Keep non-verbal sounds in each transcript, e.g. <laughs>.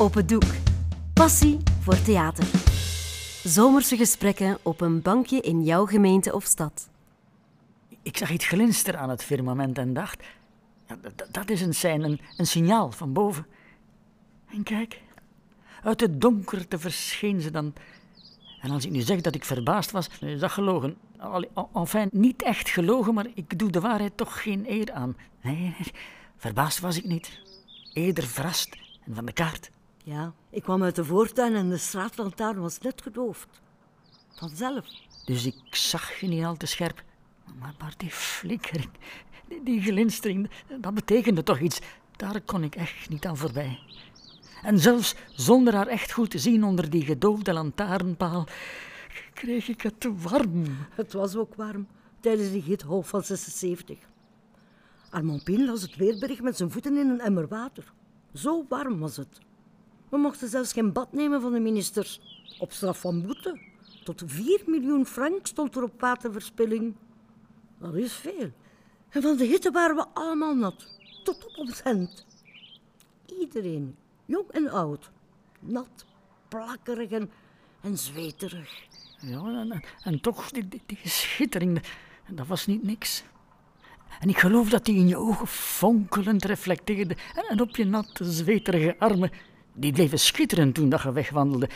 Open doek. Passie voor theater. Zomerse gesprekken op een bankje in jouw gemeente of stad. Ik zag iets glinsteren aan het firmament en dacht... Dat is een sein, een, een signaal van boven. En kijk, uit het donkerte verscheen ze dan. En als ik nu zeg dat ik verbaasd was, is dat gelogen. Enfin, niet echt gelogen, maar ik doe de waarheid toch geen eer aan. Nee, verbaasd was ik niet. Eerder verrast en van de kaart. Ja, ik kwam uit de voortuin en de straatlantaarn was net gedoofd. Vanzelf. Dus ik zag je niet al te scherp. Maar, maar die flikkering, die, die glinstering, dat betekende toch iets. Daar kon ik echt niet aan voorbij. En zelfs zonder haar echt goed te zien onder die gedoofde lantaarnpaal, kreeg ik het warm. Het was ook warm tijdens de hitgolf van 76. Armand Pien las het weerbericht met zijn voeten in een emmer water. Zo warm was het. We mochten zelfs geen bad nemen van de ministers. Op straf van boete. Tot 4 miljoen frank stond er op waterverspilling. Dat is veel. En van de hitte waren we allemaal nat. Tot op ons hemd. Iedereen, jong en oud. Nat, plakkerig en, en zweterig. Ja, en, en toch, die, die, die schittering, dat was niet niks. En ik geloof dat die in je ogen fonkelend reflecteerde en op je natte, zweterige armen die bleven schitteren toen dat je wegwandelde.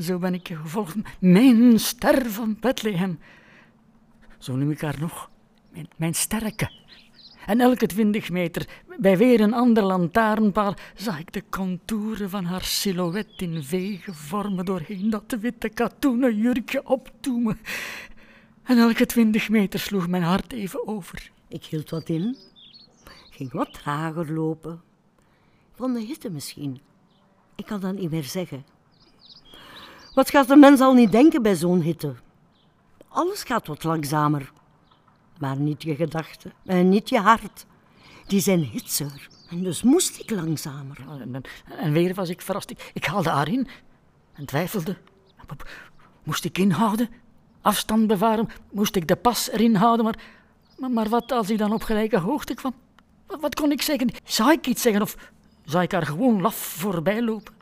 Zo ben ik gevolgd. Mijn ster van Bethlehem. Zo noem ik haar nog. Mijn, mijn sterke. En elke twintig meter, bij weer een ander lantaarnpaal, zag ik de contouren van haar silhouet in vege vormen doorheen dat witte katoenen jurkje optoemen. En elke twintig meter sloeg mijn hart even over. Ik hield wat in, ging wat trager lopen, van de hitte misschien. Ik kan dat niet meer zeggen. Wat gaat de mens al niet denken bij zo'n hitte? Alles gaat wat langzamer. Maar niet je gedachten en niet je hart. Die zijn hitser. En dus moest ik langzamer. En, weer was ik verrast. Ik, ik haalde haar in en twijfelde. Moest ik inhouden? Afstand bewaren? Moest ik de pas erin houden? Maar, maar, wat als hij dan op gelijke hoogte kwam? Wat, wat kon ik zeggen? Zou ik iets zeggen of zou ik haar gewoon laf voorbij lopen?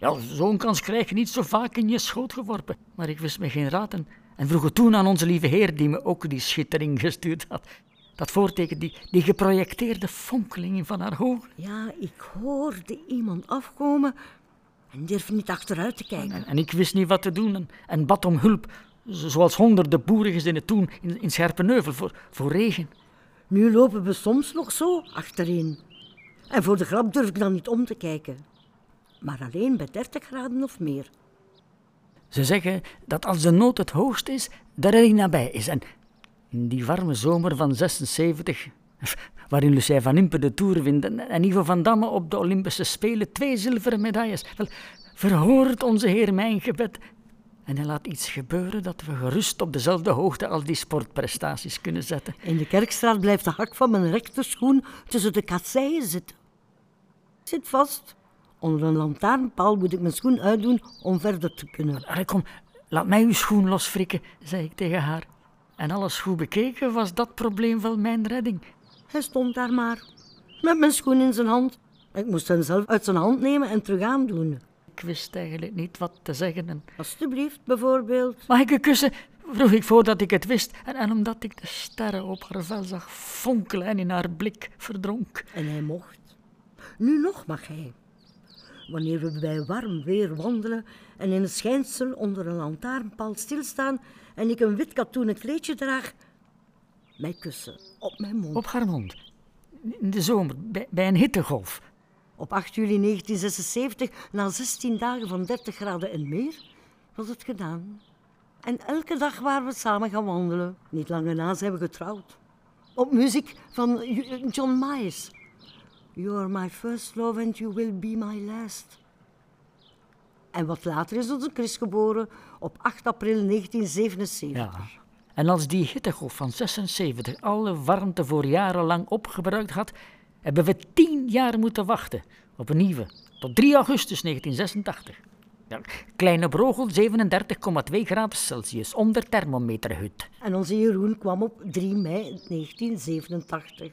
Ja, zo'n kans krijg je niet zo vaak in je schoot geworpen. Maar ik wist me geen raad en, en vroeg het toen aan onze lieve Heer, die me ook die schittering gestuurd had. Dat voorteken, die, die geprojecteerde fonkeling van haar ogen. Ja, ik hoorde iemand afkomen en durfde niet achteruit te kijken. En, en, ik wist niet wat te doen en, en bad om hulp, zoals honderden boerengezinnen toen in, in Scherpenheuvel voor, voor regen. Nu lopen we soms nog zo achterin. En voor de grap durf ik dan niet om te kijken. Maar alleen bij 30 graden of meer. Ze zeggen dat als de nood het hoogst is, de redding nabij is. En in die warme zomer van 76, <laughs> waarin Lucien van Impe de Tour wint en Ivo van Damme op de Olympische Spelen twee zilveren medailles, wel, verhoort onze Heer mijn gebed en hij laat iets gebeuren dat we gerust op dezelfde hoogte als die sportprestaties kunnen zetten. In de kerkstraat blijft de hak van mijn rechterschoen tussen de kasseien zitten. Zit vast. Onder een lantaarnpaal moet ik mijn schoen uitdoen om verder te kunnen. Allee, kom, laat mij uw schoen losfrikken, zei ik tegen haar. En alles goed bekeken was dat probleem wel mijn redding. Hij stond daar maar, met mijn schoen in zijn hand. Ik moest hem zelf uit zijn hand nemen en terug aandoen. Ik wist eigenlijk niet wat te zeggen. En... Alsjeblieft, bijvoorbeeld. Mag ik u kussen? vroeg ik voordat ik het wist. En, en omdat ik de sterren op haar vel zag fonkelen en in haar blik verdronk. En hij mocht. Nu nog mag hij. Wanneer we bij warm weer wandelen en in het schijnsel onder een lantaarnpaal stilstaan en ik een wit katoenen kleedje draag, mij kussen op mijn mond. Op haar mond. In de zomer, bij, bij een hittegolf. Op 8 juli 1976, na 16 dagen van 30 graden en meer, was het gedaan. En elke dag waren we samen gaan wandelen. Niet lang daarna zijn we getrouwd. Op muziek van John Myers. You are my first love and you will be my last. En wat later is onze Chris geboren op 8 april 1977. Ja. En als die hittegolf van 76 alle warmte voor jarenlang opgebruikt had, hebben we tien jaar moeten wachten op een nieuwe, tot 3 augustus 1986. Ja, kleine Brogel, 37,2 graden Celsius, onder thermometerhut. En onze Jeroen kwam op 3 mei 1987.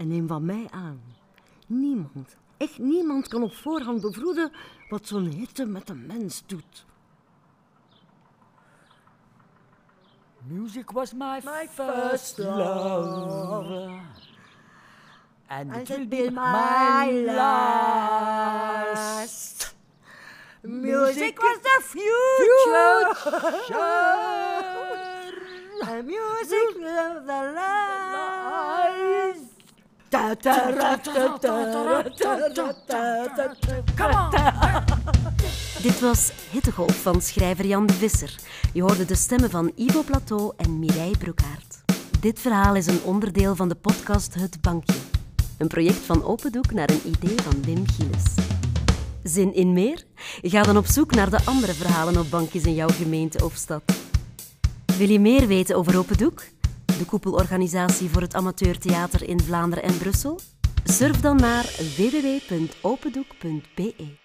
En neem van mij aan, niemand, Echt niemand kan op voorhand bevroeden wat zo'n hitte met een mens doet. Music was my, My first love. And, it will be my last. Music was the future. future. And music of the life. Dit was Hittegolf van schrijver Jan de Visser. Je hoorde de stemmen van Ivo Plateau en Mireille Broekaert. Dit verhaal is een onderdeel van de podcast Het Bankje. Een project van Open Doek naar een idee van Wim Gilles. Zin in meer? Ga dan op zoek naar de andere verhalen op bankjes in jouw gemeente of stad. Wil je meer weten over Open Doek? De koepelorganisatie voor het amateurtheater in Vlaanderen en Brussel? Surf dan naar www.opendoek.be.